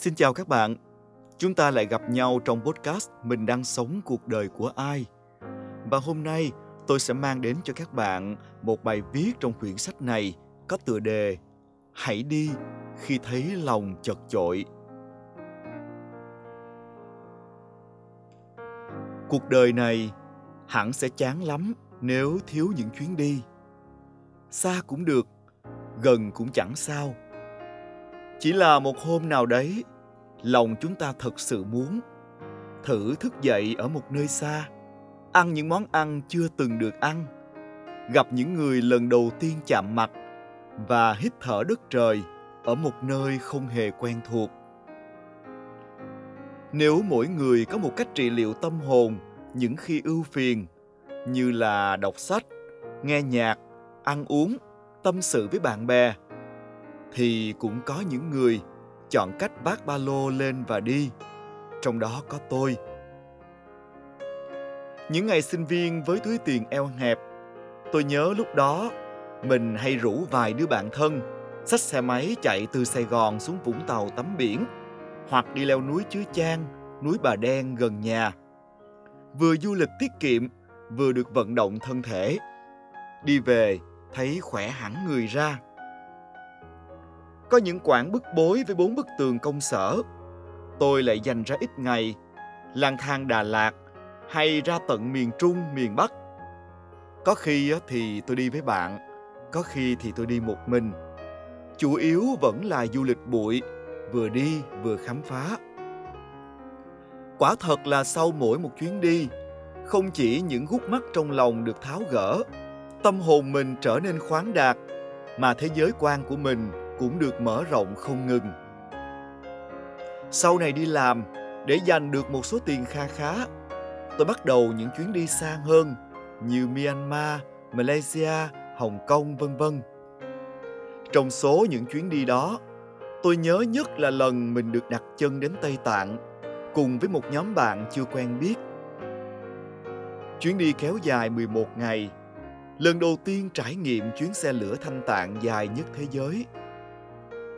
Xin chào các bạn. Chúng ta lại gặp nhau trong podcast Mình đang sống cuộc đời của ai. Và hôm nay tôi sẽ mang đến cho các bạn một bài viết trong quyển sách này có tựa đề Hãy đi khi thấy lòng chật chội. Cuộc đời này hẳn sẽ chán lắm nếu thiếu những chuyến đi. Xa cũng được, gần cũng chẳng sao chỉ là một hôm nào đấy, lòng chúng ta thật sự muốn thử thức dậy ở một nơi xa, ăn những món ăn chưa từng được ăn, gặp những người lần đầu tiên chạm mặt và hít thở đất trời ở một nơi không hề quen thuộc. Nếu mỗi người có một cách trị liệu tâm hồn, những khi ưu phiền, như là đọc sách, nghe nhạc, ăn uống, tâm sự với bạn bè thì cũng có những người chọn cách vác ba lô lên và đi. Trong đó có tôi. Những ngày sinh viên với túi tiền eo hẹp, tôi nhớ lúc đó mình hay rủ vài đứa bạn thân, xách xe máy chạy từ sài gòn xuống vũng tàu tắm biển, hoặc đi leo núi chứa chan, núi bà đen gần nhà. Vừa du lịch tiết kiệm, vừa được vận động thân thể. Đi về, thấy khỏe hẳn người ra có những quãng bức bối với bốn bức tường công sở. Tôi lại dành ra ít ngày lang thang Đà Lạt hay ra tận miền Trung, miền Bắc. Có khi thì tôi đi với bạn, có khi thì tôi đi một mình. Chủ yếu vẫn là du lịch bụi, vừa đi vừa khám phá. Quả thật là sau mỗi một chuyến đi, không chỉ những gút mắt trong lòng được tháo gỡ, tâm hồn mình trở nên khoáng đạt, mà thế giới quan của mình cũng được mở rộng không ngừng. Sau này đi làm, để dành được một số tiền kha khá, tôi bắt đầu những chuyến đi xa hơn như Myanmar, Malaysia, Hồng Kông vân vân. Trong số những chuyến đi đó, tôi nhớ nhất là lần mình được đặt chân đến Tây Tạng cùng với một nhóm bạn chưa quen biết. Chuyến đi kéo dài 11 ngày, lần đầu tiên trải nghiệm chuyến xe lửa thanh tạng dài nhất thế giới –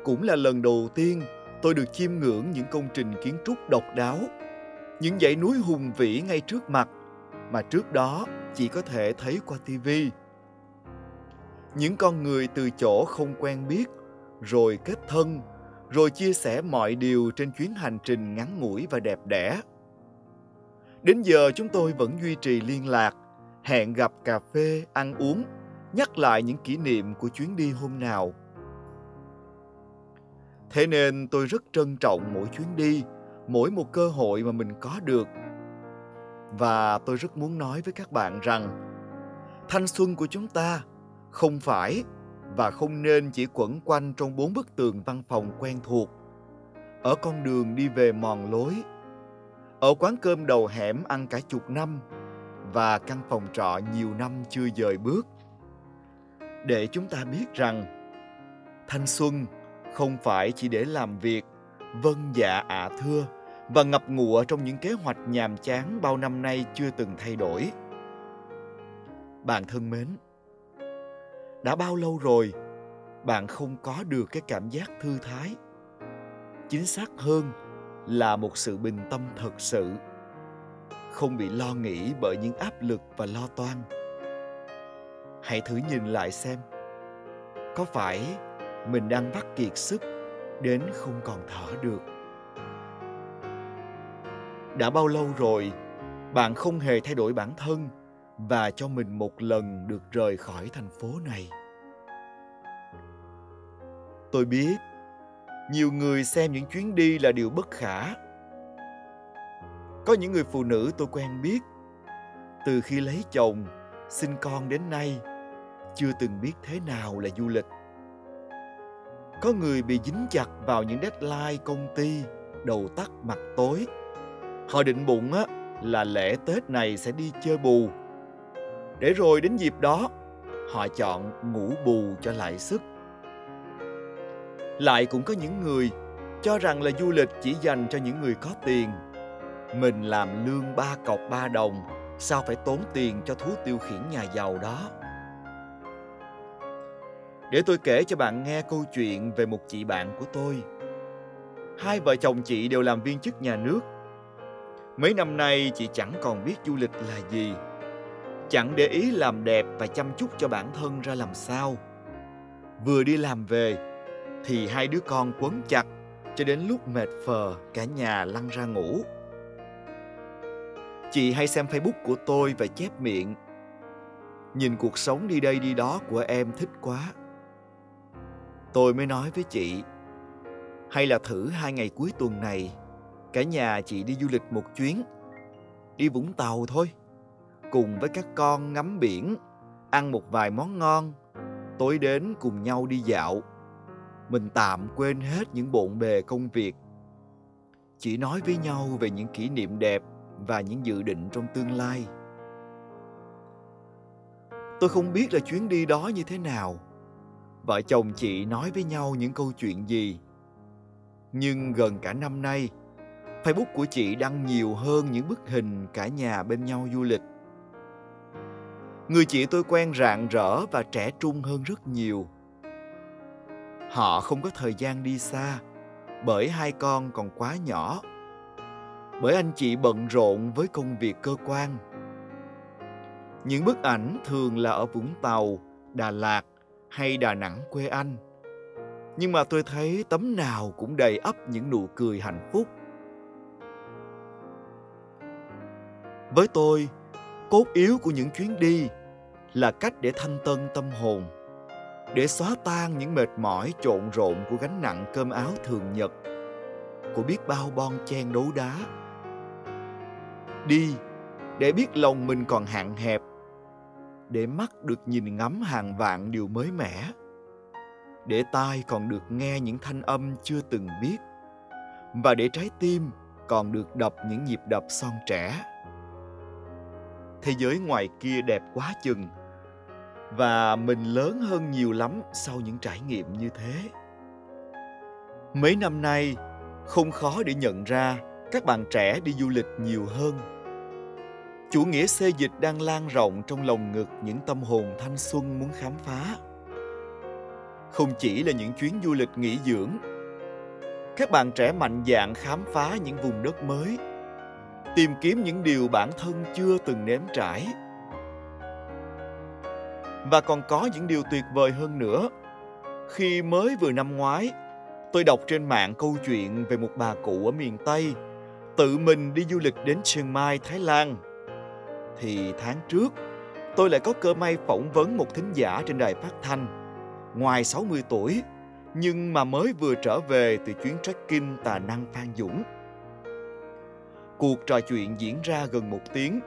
cũng là lần đầu tiên tôi được chiêm ngưỡng những công trình kiến trúc độc đáo, những dãy núi hùng vĩ ngay trước mặt mà trước đó chỉ có thể thấy qua tivi. Những con người từ chỗ không quen biết, rồi kết thân, rồi chia sẻ mọi điều trên chuyến hành trình ngắn ngủi và đẹp đẽ. Đến giờ chúng tôi vẫn duy trì liên lạc, hẹn gặp cà phê, ăn uống, nhắc lại những kỷ niệm của chuyến đi hôm nào – Thế nên tôi rất trân trọng mỗi chuyến đi, mỗi một cơ hội mà mình có được. Và tôi rất muốn nói với các bạn rằng thanh xuân của chúng ta không phải và không nên chỉ quẩn quanh trong bốn bức tường văn phòng quen thuộc ở con đường đi về mòn lối ở quán cơm đầu hẻm ăn cả chục năm và căn phòng trọ nhiều năm chưa dời bước để chúng ta biết rằng thanh xuân không phải chỉ để làm việc. Vâng dạ ạ à thưa. Và ngập ngụa trong những kế hoạch nhàm chán bao năm nay chưa từng thay đổi. Bạn thân mến, đã bao lâu rồi bạn không có được cái cảm giác thư thái? Chính xác hơn là một sự bình tâm thật sự. Không bị lo nghĩ bởi những áp lực và lo toan. Hãy thử nhìn lại xem, có phải mình đang bắt kiệt sức, đến không còn thở được. Đã bao lâu rồi, bạn không hề thay đổi bản thân và cho mình một lần được rời khỏi thành phố này? Tôi biết, nhiều người xem những chuyến đi là điều bất khả. Có những người phụ nữ tôi quen biết, từ khi lấy chồng, sinh con đến nay, chưa từng biết thế nào là du lịch có người bị dính chặt vào những deadline công ty, đầu tắt mặt tối. Họ định bụng á, là lễ tết này sẽ đi chơi bù. Để rồi đến dịp đó, họ chọn ngủ bù cho lại sức. Lại cũng có những người cho rằng là du lịch chỉ dành cho những người có tiền. Mình làm lương ba cọc ba đồng, sao phải tốn tiền cho thú tiêu khiển nhà giàu đó? Để tôi kể cho bạn nghe câu chuyện về một chị bạn của tôi hai vợ chồng chị đều làm viên chức nhà nước. Mấy năm nay, chị chẳng còn biết du lịch là gì. Chẳng để ý làm đẹp và chăm chút cho bản thân ra làm sao. Vừa đi làm về, thì hai đứa con quấn chặt cho đến lúc mệt phờ, cả nhà lăn ra ngủ. Chị hay xem Facebook của tôi và chép miệng. Nhìn cuộc sống đi đây đi đó của em thích quá. Tôi mới nói với chị, hay là thử hai ngày cuối tuần này, cả nhà chị đi du lịch một chuyến. Đi Vũng Tàu thôi, cùng với các con ngắm biển, ăn một vài món ngon, tối đến cùng nhau đi dạo. Mình tạm quên hết những bộn bề công việc. Chỉ nói với nhau về những kỷ niệm đẹp và những dự định trong tương lai. Tôi không biết là chuyến đi đó như thế nào. Vợ chồng chị nói với nhau những câu chuyện gì. Nhưng gần cả năm nay, Facebook của chị đăng nhiều hơn những bức hình cả nhà bên nhau du lịch. Người chị tôi quen rạng rỡ và trẻ trung hơn rất nhiều. Họ không có thời gian đi xa bởi hai con còn quá nhỏ. Bởi anh chị bận rộn với công việc cơ quan. Những bức ảnh thường là ở Vũng Tàu, Đà Lạt hay Đà Nẵng quê anh. Nhưng mà tôi thấy tấm nào cũng đầy ắp những nụ cười hạnh phúc. Với tôi, cốt yếu của những chuyến đi là cách để thanh tân tâm hồn, để xóa tan những mệt mỏi trộn rộn của gánh nặng cơm áo thường nhật, của biết bao bon chen đấu đá. Đi để biết lòng mình còn hạn hẹp để mắt được nhìn ngắm hàng vạn điều mới mẻ. Để tai còn được nghe những thanh âm chưa từng biết. Và để trái tim còn được đập những nhịp đập son trẻ. Thế giới ngoài kia đẹp quá chừng. Và mình lớn hơn nhiều lắm sau những trải nghiệm như thế. Mấy năm nay, không khó để nhận ra các bạn trẻ đi du lịch nhiều hơn chủ nghĩa xê dịch đang lan rộng trong lòng ngực những tâm hồn thanh xuân muốn khám phá. Không chỉ là những chuyến du lịch nghỉ dưỡng, các bạn trẻ mạnh dạn khám phá những vùng đất mới, tìm kiếm những điều bản thân chưa từng nếm trải. Và còn có những điều tuyệt vời hơn nữa, khi mới vừa năm ngoái, tôi đọc trên mạng câu chuyện về một bà cụ ở miền tây tự mình đi du lịch đến chiang mai, thái lan thì tháng trước tôi lại có cơ may phỏng vấn một thính giả trên đài phát thanh. Ngoài 60 tuổi, nhưng mà mới vừa trở về từ chuyến trekking tà năng Phan Dũng. Cuộc trò chuyện diễn ra gần một tiếng.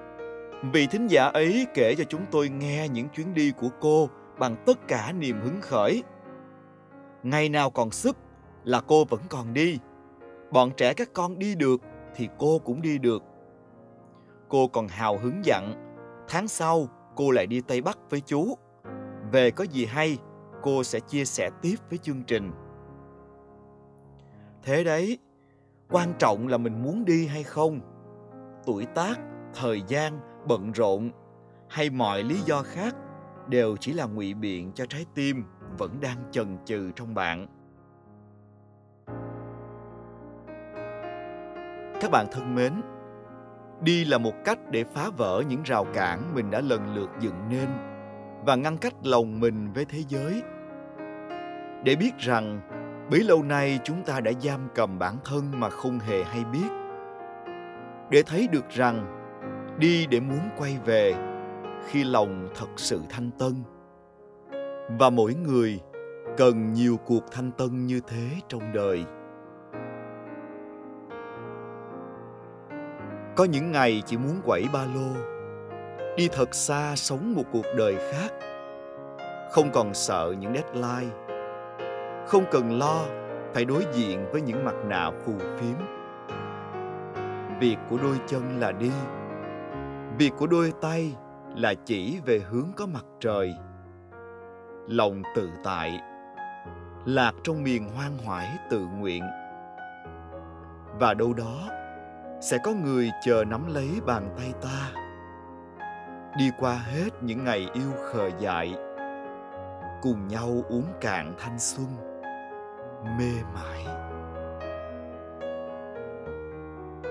Vị thính giả ấy kể cho chúng tôi nghe những chuyến đi của cô bằng tất cả niềm hứng khởi. Ngày nào còn sức là cô vẫn còn đi. Bọn trẻ các con đi được thì cô cũng đi được cô còn hào hứng dặn, tháng sau cô lại đi Tây Bắc với chú. Về có gì hay, cô sẽ chia sẻ tiếp với chương trình. Thế đấy, quan trọng là mình muốn đi hay không. Tuổi tác, thời gian, bận rộn hay mọi lý do khác đều chỉ là ngụy biện cho trái tim vẫn đang chần chừ trong bạn. Các bạn thân mến, đi là một cách để phá vỡ những rào cản mình đã lần lượt dựng nên và ngăn cách lòng mình với thế giới. Để biết rằng, bấy lâu nay chúng ta đã giam cầm bản thân mà không hề hay biết. Để thấy được rằng, đi để muốn quay về khi lòng thật sự thanh tân. Và mỗi người cần nhiều cuộc thanh tân như thế trong đời. Có những ngày chỉ muốn quẩy ba lô, đi thật xa sống một cuộc đời khác. Không còn sợ những deadline, không cần lo phải đối diện với những mặt nạ phù phiếm. Việc của đôi chân là đi, việc của đôi tay là chỉ về hướng có mặt trời. Lòng tự tại, lạc trong miền hoang hoải tự nguyện. Và đâu đó sẽ có người chờ nắm lấy bàn tay ta đi qua hết những ngày yêu khờ dại, cùng nhau uống cạn thanh xuân, mê mải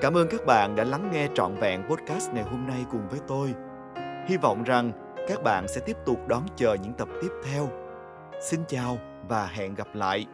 Cảm ơn các bạn đã lắng nghe trọn vẹn podcast ngày hôm nay cùng với tôi. Hy vọng rằng các bạn sẽ tiếp tục đón chờ những tập tiếp theo. Xin chào và hẹn gặp lại.